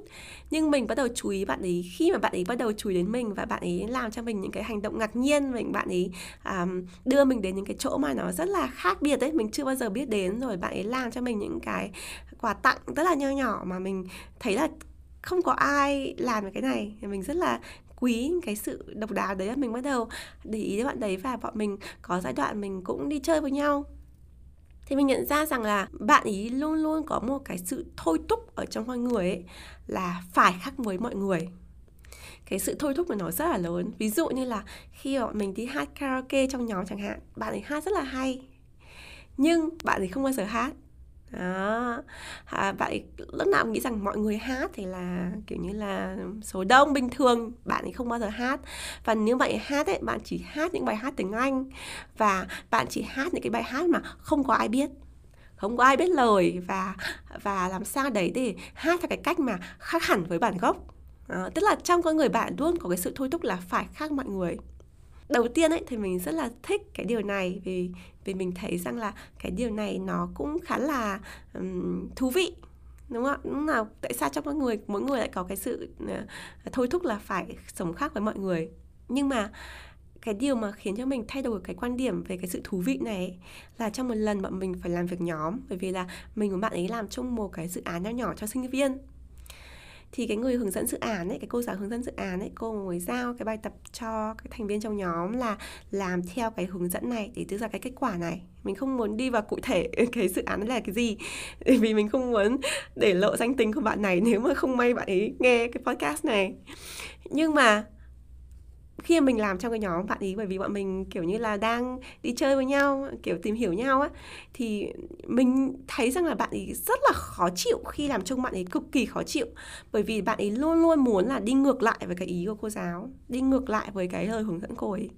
Nhưng mình bắt đầu chú ý bạn ấy khi mà bạn ấy bắt đầu chú ý đến mình và bạn ấy làm cho mình những cái hành động ngạc nhiên mình bạn ấy um, đưa mình đến những cái chỗ mà nó rất là khác biệt đấy mình chưa bao giờ biết đến rồi bạn ấy làm cho mình những cái quà tặng rất là nho nhỏ mà mình thấy là không có ai làm cái này. Mình rất là quý cái sự độc đáo đấy là mình bắt đầu để ý đến bạn đấy và bọn mình có giai đoạn mình cũng đi chơi với nhau. Thì mình nhận ra rằng là bạn ý luôn luôn có một cái sự thôi thúc ở trong con người ấy là phải khác với mọi người. Cái sự thôi thúc của nó rất là lớn. Ví dụ như là khi bọn mình đi hát karaoke trong nhóm chẳng hạn, bạn ấy hát rất là hay, nhưng bạn ấy không bao giờ hát đó. À, vậy lúc nào nghĩ rằng mọi người hát thì là kiểu như là số đông bình thường bạn ấy không bao giờ hát. Và nếu bạn ấy hát ấy bạn chỉ hát những bài hát tiếng anh và bạn chỉ hát những cái bài hát mà không có ai biết không có ai biết lời và và làm sao đấy để hát theo cái cách mà khác hẳn với bản gốc. À, tức là trong con người bạn luôn có cái sự thôi thúc là phải khác mọi người đầu tiên ấy thì mình rất là thích cái điều này vì vì mình thấy rằng là cái điều này nó cũng khá là um, thú vị đúng không đúng nào tại sao trong mọi người mỗi người lại có cái sự uh, thôi thúc là phải sống khác với mọi người? Nhưng mà cái điều mà khiến cho mình thay đổi cái quan điểm về cái sự thú vị này là trong một lần bọn mình phải làm việc nhóm bởi vì là mình và bạn ấy làm chung một cái dự án nhỏ nhỏ cho sinh viên thì cái người hướng dẫn dự án ấy, cái cô giáo hướng dẫn dự án ấy, cô ngồi giao cái bài tập cho cái thành viên trong nhóm là làm theo cái hướng dẫn này để đưa ra cái kết quả này. Mình không muốn đi vào cụ thể [LAUGHS] cái dự án là cái gì, [LAUGHS] vì mình không muốn để lộ danh tính của bạn này nếu mà không may bạn ấy nghe cái podcast này. Nhưng mà khi mình làm trong cái nhóm bạn ý bởi vì bọn mình kiểu như là đang đi chơi với nhau kiểu tìm hiểu nhau á thì mình thấy rằng là bạn ấy rất là khó chịu khi làm chung bạn ấy cực kỳ khó chịu. Bởi vì bạn ấy luôn luôn muốn là đi ngược lại với cái ý của cô giáo đi ngược lại với cái lời hướng dẫn cô ấy.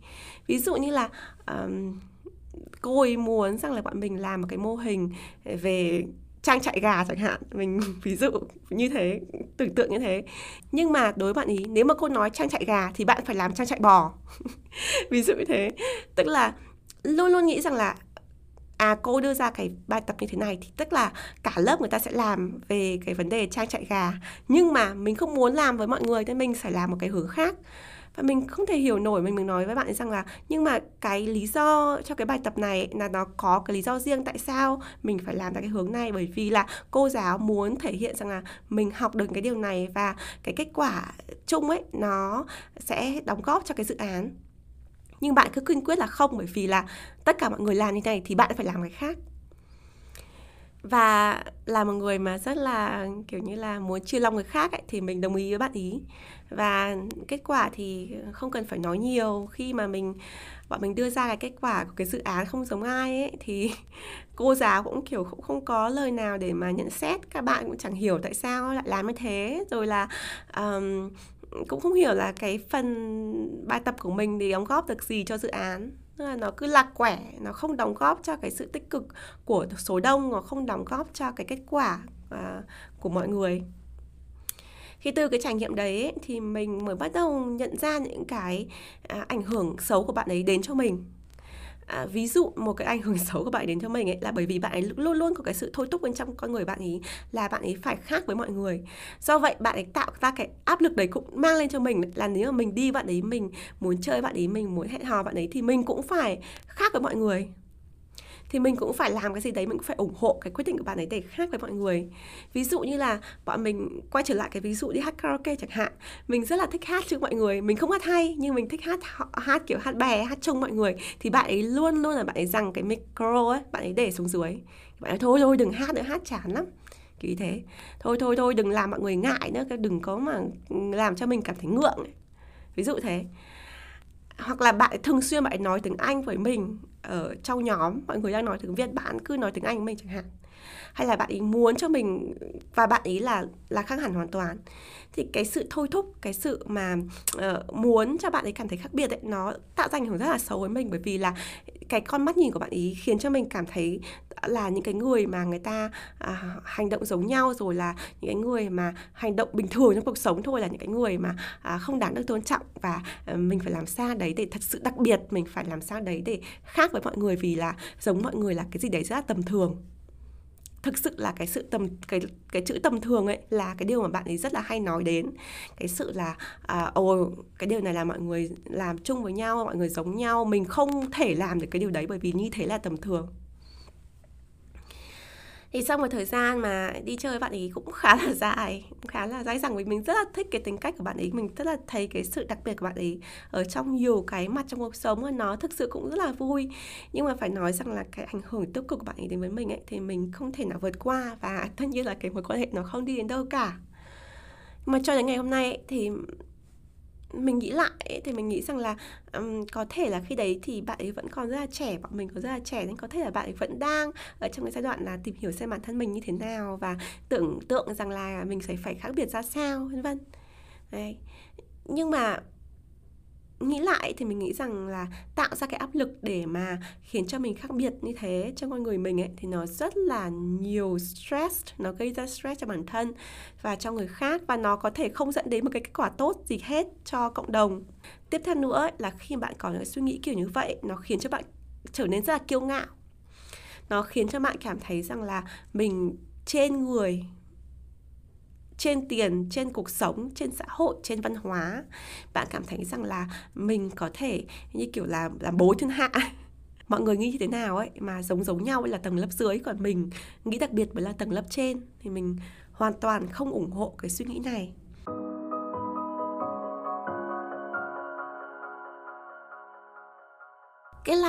Ví dụ như là um, cô ấy muốn rằng là bọn mình làm một cái mô hình về trang trại gà chẳng hạn, mình [LAUGHS] ví dụ như thế, tưởng tượng như thế. Nhưng mà đối với bạn ý, nếu mà cô nói trang trại gà thì bạn phải làm trang trại bò. [LAUGHS] Ví dụ như thế. Tức là luôn luôn nghĩ rằng là à cô đưa ra cái bài tập như thế này thì tức là cả lớp người ta sẽ làm về cái vấn đề trang trại gà. Nhưng mà mình không muốn làm với mọi người nên mình phải làm một cái hướng khác và mình không thể hiểu nổi mình mình nói với bạn ấy rằng là nhưng mà cái lý do cho cái bài tập này là nó có cái lý do riêng tại sao mình phải làm ra cái hướng này? Bởi vì là cô giáo muốn thể hiện rằng là mình học được cái điều này và cái kết quả chung ấy, nó sẽ đóng góp cho cái dự án. Nhưng bạn cứ kiên quyết là không, bởi vì là tất cả mọi người làm như này thì bạn phải làm cái khác và là một người mà rất là kiểu như là muốn chia lòng người khác ấy, thì mình đồng ý với bạn ý. Và kết quả thì không cần phải nói nhiều. Khi mà mình bọn mình đưa ra cái kết quả của cái dự án không giống ai ấy thì [LAUGHS] cô giáo cũng kiểu cũng không có lời nào để mà nhận xét. Các bạn cũng chẳng hiểu tại sao lại làm như thế. Rồi là um, cũng không hiểu là cái phần bài tập của mình thì đóng góp được gì cho dự án là nó cứ lạc quẻ nó không đóng góp cho cái sự tích cực của số đông nó không đóng góp cho cái kết quả à, của mọi người. Khi từ cái trải nghiệm đấy ấy, thì mình mới bắt đầu nhận ra những cái à, ảnh hưởng xấu của bạn ấy đến cho mình à, ví dụ một cái ảnh hưởng xấu của bạn ấy đến cho mình ấy là bởi vì bạn ấy luôn luôn có cái sự thôi thúc bên trong con người bạn ấy là bạn ấy phải khác với mọi người. Do vậy bạn ấy tạo ra cái áp lực đấy cũng mang lên cho mình là nếu mà mình đi bạn ấy mình muốn chơi bạn ấy mình muốn hẹn hò bạn ấy thì mình cũng phải khác với mọi người thì mình cũng phải làm cái gì đấy, mình cũng phải ủng hộ cái quyết định của bạn ấy để khác với mọi người. Ví dụ như là bọn mình quay trở lại cái ví dụ đi hát karaoke chẳng hạn, mình rất là thích hát trước mọi người. Mình không hát hay, nhưng mình thích hát hát kiểu hát bè, hát chung mọi người. Thì bạn ấy luôn luôn là bạn ấy rằng cái micro ấy, bạn ấy để xuống dưới. Bạn ấy thôi thôi, đừng hát nữa, hát chán lắm. Kiểu như thế. Thôi thôi thôi, đừng làm mọi người ngại nữa, đừng có mà làm cho mình cảm thấy ngượng ấy. ví dụ thế hoặc là bạn thường xuyên bạn nói tiếng Anh với mình ở trong nhóm, mọi người đang nói tiếng Việt, bạn cứ nói tiếng Anh với mình chẳng hạn hay là bạn ý muốn cho mình và bạn ý là là khác hẳn hoàn toàn. Thì cái sự thôi thúc cái sự mà uh, muốn cho bạn ấy cảm thấy khác biệt ấy nó tạo ra ảnh hưởng rất là xấu với mình. Bởi vì là cái con mắt nhìn của bạn ý khiến cho mình cảm thấy là những cái người mà người ta à, hành động giống nhau rồi là những cái người mà hành động bình thường trong cuộc sống thôi là những cái người mà à, không đáng được tôn trọng. Và à, mình phải làm sao đấy để thật sự đặc biệt mình phải làm sao đấy để khác với mọi người. Vì là giống mọi người là cái gì đấy rất là tầm thường thực sự là cái sự tầm cái cái chữ tầm thường ấy là cái điều mà bạn ấy rất là hay nói đến. Cái sự là à, ồ cái điều này là mọi người làm chung với nhau mọi người giống nhau mình không thể làm được cái điều đấy bởi vì như thế là tầm thường thì sau một thời gian mà đi chơi bạn ấy cũng khá là [LAUGHS] dài khá là dai dẳng vì mình rất là thích cái tính cách của bạn ấy. Mình rất là thấy cái sự đặc biệt của bạn ấy ở trong nhiều cái mặt trong cuộc sống và nó thực sự cũng rất là vui. Nhưng mà phải nói rằng là cái ảnh hưởng tiêu cực của bạn ấy đến với mình ấy thì mình không thể nào vượt qua và tất nhiên là cái mối quan hệ nó không đi đến đâu cả. Mà cho đến ngày hôm nay ấy, thì mình nghĩ lại thì mình nghĩ rằng là um, có thể là khi đấy thì bạn ấy vẫn còn rất là trẻ bọn mình còn rất là trẻ nên có thể là bạn ấy vẫn đang ở trong cái giai đoạn là tìm hiểu xem bản thân mình như thế nào và tưởng tượng rằng là mình sẽ phải khác biệt ra sao vân vân. Đấy. Nhưng mà nghĩ lại thì mình nghĩ rằng là tạo ra cái áp lực để mà khiến cho mình khác biệt như thế trong con người mình ấy thì nó rất là nhiều stress nó gây ra stress cho bản thân và cho người khác và nó có thể không dẫn đến một cái kết quả tốt gì hết cho cộng đồng. Tiếp theo nữa ấy, là khi bạn có những suy nghĩ kiểu như vậy nó khiến cho bạn trở nên rất là kiêu ngạo. Nó khiến cho bạn cảm thấy rằng là mình trên người trên tiền, trên cuộc sống, trên xã hội, trên văn hóa. Bạn cảm thấy rằng là mình có thể như kiểu là làm bố thiên hạ. [LAUGHS] Mọi người nghĩ như thế nào ấy, mà giống giống nhau là tầng lớp dưới còn mình, nghĩ đặc biệt mới là tầng lớp trên, thì mình hoàn toàn không ủng hộ cái suy nghĩ này.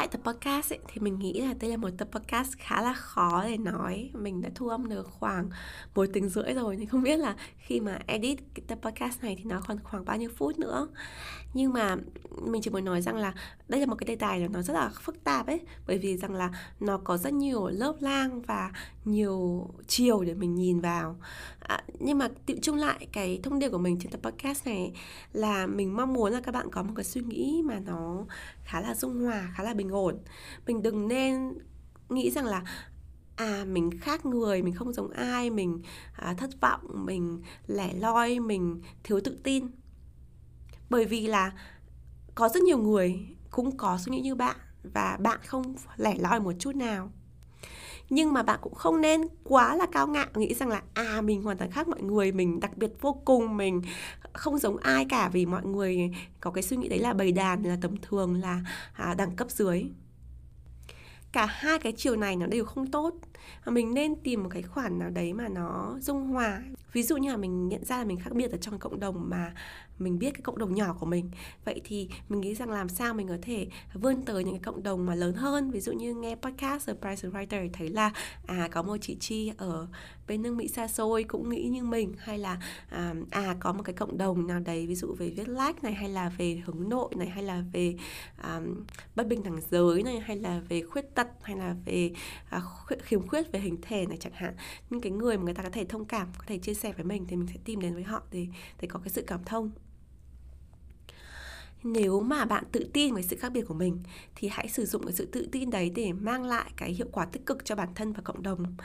Lại tập podcast ấy, thì mình nghĩ là đây là một tập podcast khá là khó để nói. Mình đã thu âm được khoảng một tiếng rưỡi rồi Thì không biết là khi mà edit cái tập podcast này thì nó còn khoảng bao nhiêu phút nữa. Nhưng mà mình chỉ muốn nói rằng là đây là một cái đề tài là nó rất là phức tạp ấy Bởi vì rằng là nó có rất nhiều lớp lang và nhiều chiều để mình nhìn vào. À, Nhưng mà tự chung lại cái thông điệp của mình trên tập podcast này Là mình mong muốn là các bạn có một cái suy nghĩ mà nó khá là dung hòa, khá là bình ổn. Mình đừng nên nghĩ rằng là à mình khác người mình không giống ai mình à, thất vọng mình lẻ loi mình thiếu tự tin. Bởi vì là có rất nhiều người cũng có suy nghĩ như bạn và bạn không lẻ loi một chút nào nhưng mà bạn cũng không nên quá là cao ngạo nghĩ rằng là à mình hoàn toàn khác mọi người mình đặc biệt vô cùng mình không giống ai cả vì mọi người có cái suy nghĩ đấy là bầy đàn là tầm thường là à, đẳng cấp dưới. Cả hai cái chiều này nó đều không tốt mình nên tìm một cái khoản nào đấy mà nó dung hòa. Ví dụ như là mình nhận ra là mình khác biệt ở trong cộng đồng mà mình biết cái cộng đồng nhỏ của mình. Vậy thì mình nghĩ rằng làm sao mình có thể vươn tới những cái cộng đồng mà lớn hơn. Ví dụ như nghe podcast The Price Writer thấy là à có một chị Chi ở bên nước Mỹ xa xôi cũng nghĩ như mình. Hay là à, à có một cái cộng đồng nào đấy ví dụ về viết lách này hay là về hướng nội này hay là về à, bất bình đẳng giới này hay là về khuyết tật hay là về à, khiếm khuyết về hình thể này chẳng hạn. Những cái người mà người ta có thể thông cảm, có thể chia sẻ với mình thì mình sẽ tìm đến với họ để để có cái sự cảm thông. Nếu mà bạn tự tin với sự khác biệt của mình thì hãy sử dụng cái sự tự tin đấy để mang lại cái hiệu quả tích cực cho bản thân và cộng đồng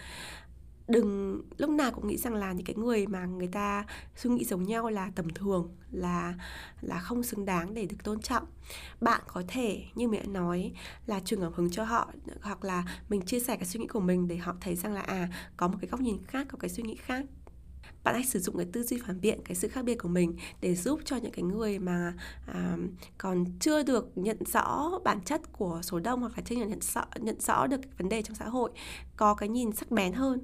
đừng lúc nào cũng nghĩ rằng là những cái người mà người ta suy nghĩ giống nhau là tầm thường là là không xứng đáng để được tôn trọng. Bạn có thể như mẹ nói là truyền cảm hứng cho họ hoặc là mình chia sẻ cái suy nghĩ của mình để họ thấy rằng là à có một cái góc nhìn khác có cái suy nghĩ khác. Bạn hãy sử dụng cái tư duy phản biện cái sự khác biệt của mình để giúp cho những cái người mà à, còn chưa được nhận rõ bản chất của số đông hoặc là chưa nhận rõ nhận rõ được vấn đề trong xã hội có cái nhìn sắc bén hơn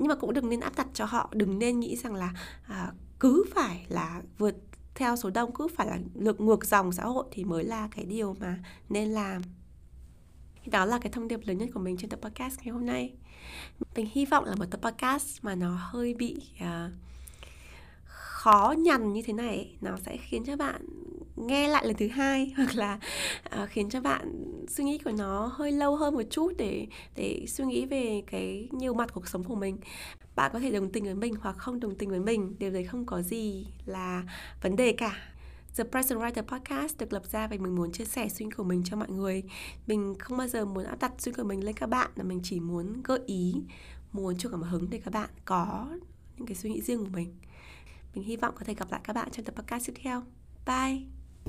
nhưng mà cũng đừng nên áp đặt cho họ. Đừng nên nghĩ rằng là à, cứ phải là vượt theo số đông cứ phải là lược ngược dòng xã hội thì mới là cái điều mà nên làm. Đó là cái thông điệp lớn nhất của mình trên tập podcast ngày hôm nay. Mình hy vọng là một tập podcast mà nó hơi bị uh, khó nhằn như thế này nó sẽ khiến cho bạn nghe lại lần thứ hai [LAUGHS] hoặc là uh, khiến cho bạn suy nghĩ của nó hơi lâu hơn một chút để để suy nghĩ về cái nhiều mặt cuộc sống của mình. Bạn có thể đồng tình với mình hoặc không đồng tình với mình điều đấy không có gì là vấn đề cả. The Present Writer Podcast được lập ra vì mình muốn chia sẻ suy nghĩ của mình cho mọi người. Mình không bao giờ muốn áp đặt suy nghĩ của mình lên các bạn Mà mình chỉ muốn gợi ý, muốn cho cảm hứng để các bạn có những cái suy nghĩ riêng của mình. Mình hy vọng có thể gặp lại các bạn trong tập podcast tiếp theo. Bye!